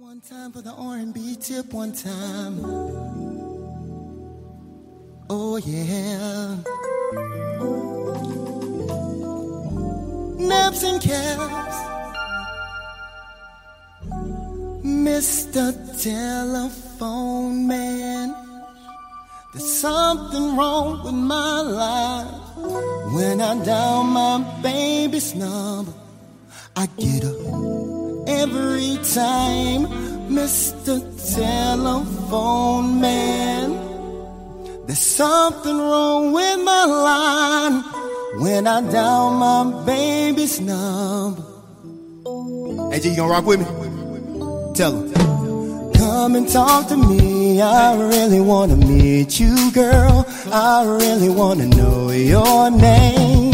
One time for the R&B tip, one time. Oh yeah. Naps and caps. Mr. Telephone Man. There's something wrong with my life. When I dial my baby's number, I get up every time. Mr. Telephone Man. There's something wrong with my line when I dial my baby's number. Hey, G, you gonna rock with me? Tell him. Come and talk to me. I really wanna meet you, girl. I really wanna know your name.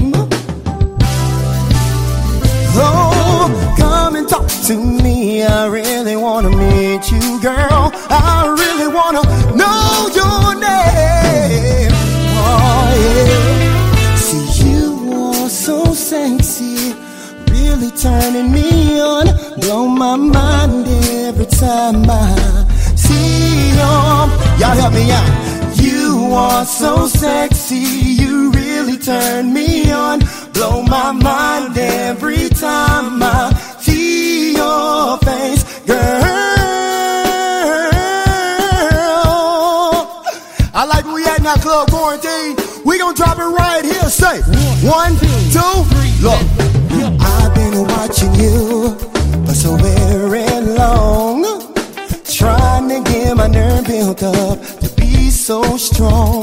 Come and talk to me. I really wanna meet you, girl. I really wanna know your name. Oh, yeah. See, you are so sexy, really turning me on. Blow my mind every time I see you. Y'all help me out. You are so sexy, you really turn me. Blow my mind every time I see your face, girl. I like now, Club Quarantine. We gonna drop it right here. Say one, two, three. Look, I've been watching you for so very long, trying to get my nerve built up to be so strong.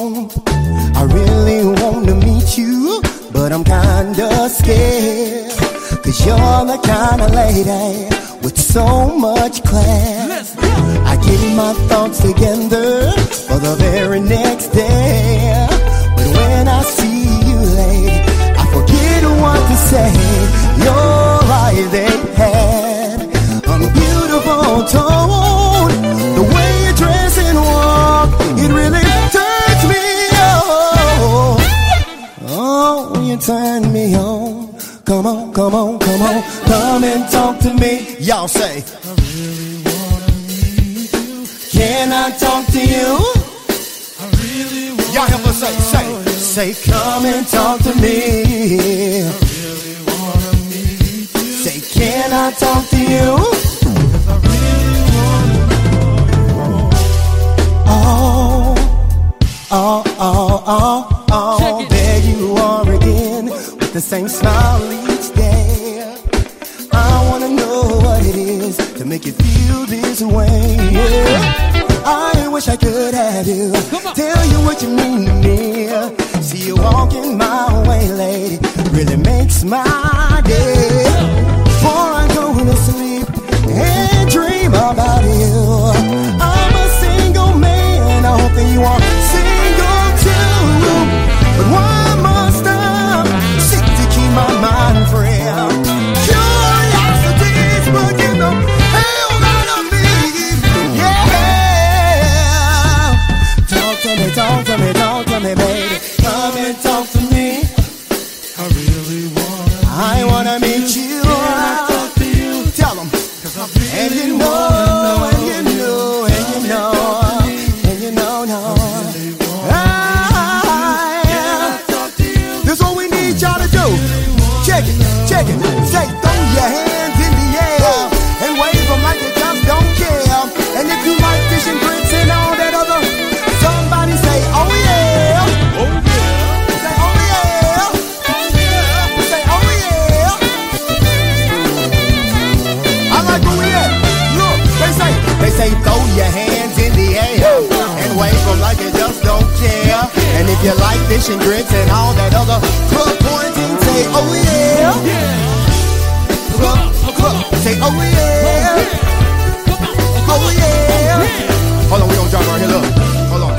Lady with so much class. I get my thoughts together for the very next day. But when I see you, lady, I forget what to say. Your eyes, they had a beautiful tone. The way you dress and walk, it really turns me on. Oh, you turn me on. Come on, come on, come on, come and talk to me. y'all say. I really wanna meet you. Can I talk to you? Y'all help us say, say. Say, come and talk to me. I really wanna meet you. Say, can I talk to you? Same smile each day. I wanna know what it is to make you feel this way. Yeah. I wish I could have you tell you what you mean to me. See you walking my way, lady, really makes my and grits and all that other club quarantine, say, oh yeah. Club, club, say, oh yeah. Oh yeah. Hold on, we don't drop right here. Look, hold on.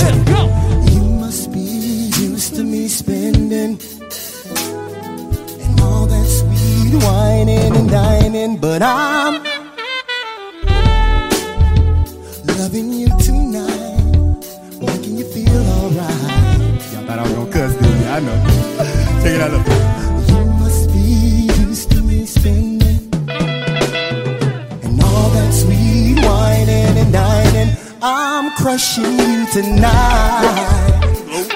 Check go. You must be used to me spending and all that sweet whining and dining, but I'm loving you tonight.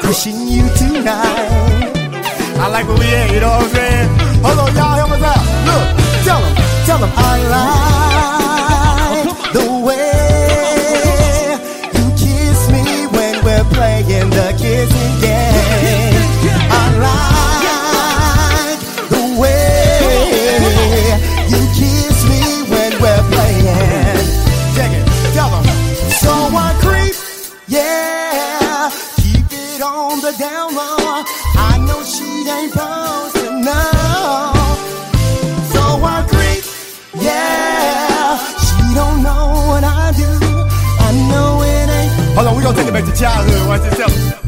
Pushing you tonight. I like where we at, you know what I'm saying? Hold on, y'all, help us out. Look, tell them, tell them I like down low. I know she ain't supposed to know. So I creep, yeah, she don't know what I do. I know it ain't. Hold on, we gonna take it back to childhood. Watch this.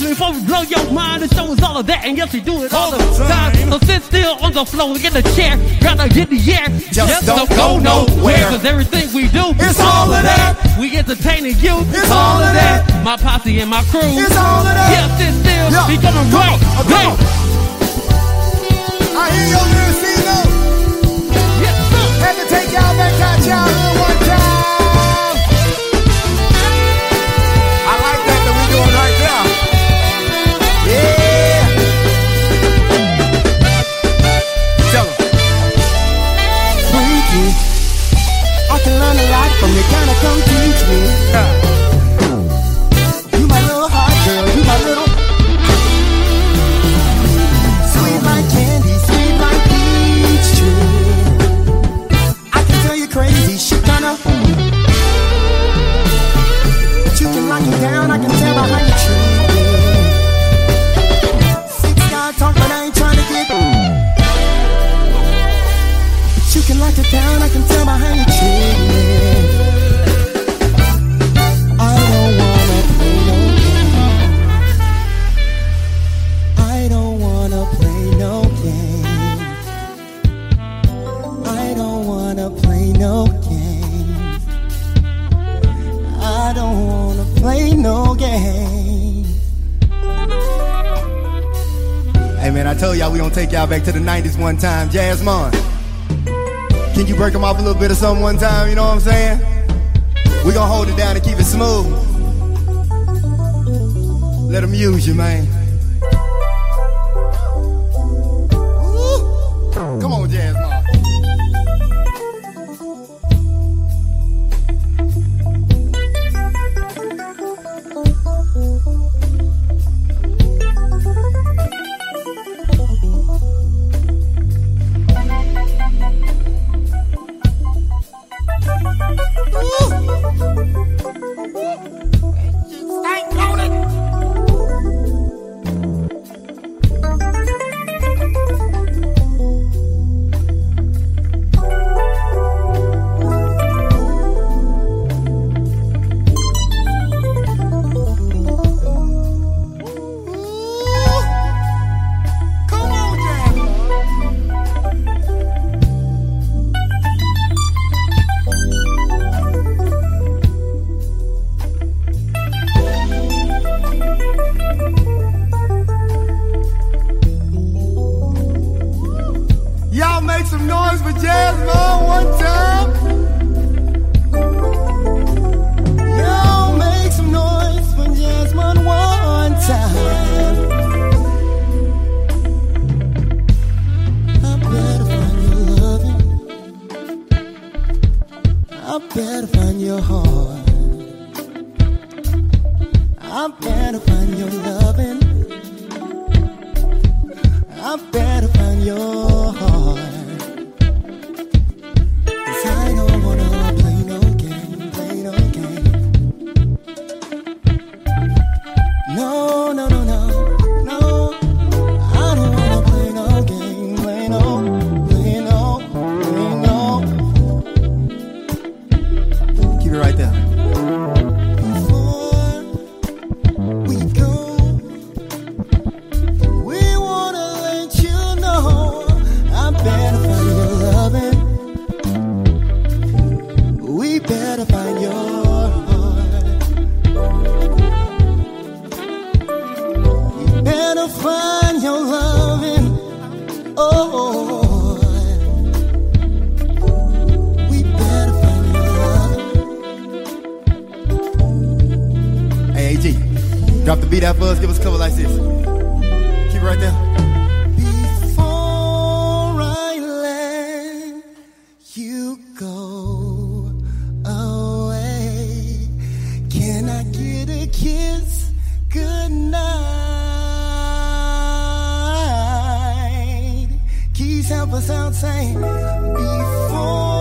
Introduction before we blow your mind. The show is all of that, and yes, we do it all the All the time. time. So sit still on the floor, get a chair, gotta get the air. Just don't go nowhere. Cause everything we do, It's all of that. We entertaining you, It's all of that. My posse and my crew, It's all of that. Yeah, sit still, Yeah. we coming right on. Come back. on. I hear your little You lock it down, I can tell by how you treat me. I don't wanna play no game. I don't wanna play no game. I don't wanna play no game. I don't wanna play no game. Hey man, I told y'all we gonna take y'all back to the 90s one time. Jasmine. Can you break them off a little bit of something one time? You know what I'm saying? We gonna hold it down and keep it smooth. Let them use you, man. Come on, Jasmine. Jasmine one time. Y'all make some noise for Jasmine one time. I better find your loving. I better find your heart. I better find your loving. I better find your drop the beat out for us. Give us a couple like this. Keep it right there. Before I let you go away, can I get a kiss good night? Keys help us out before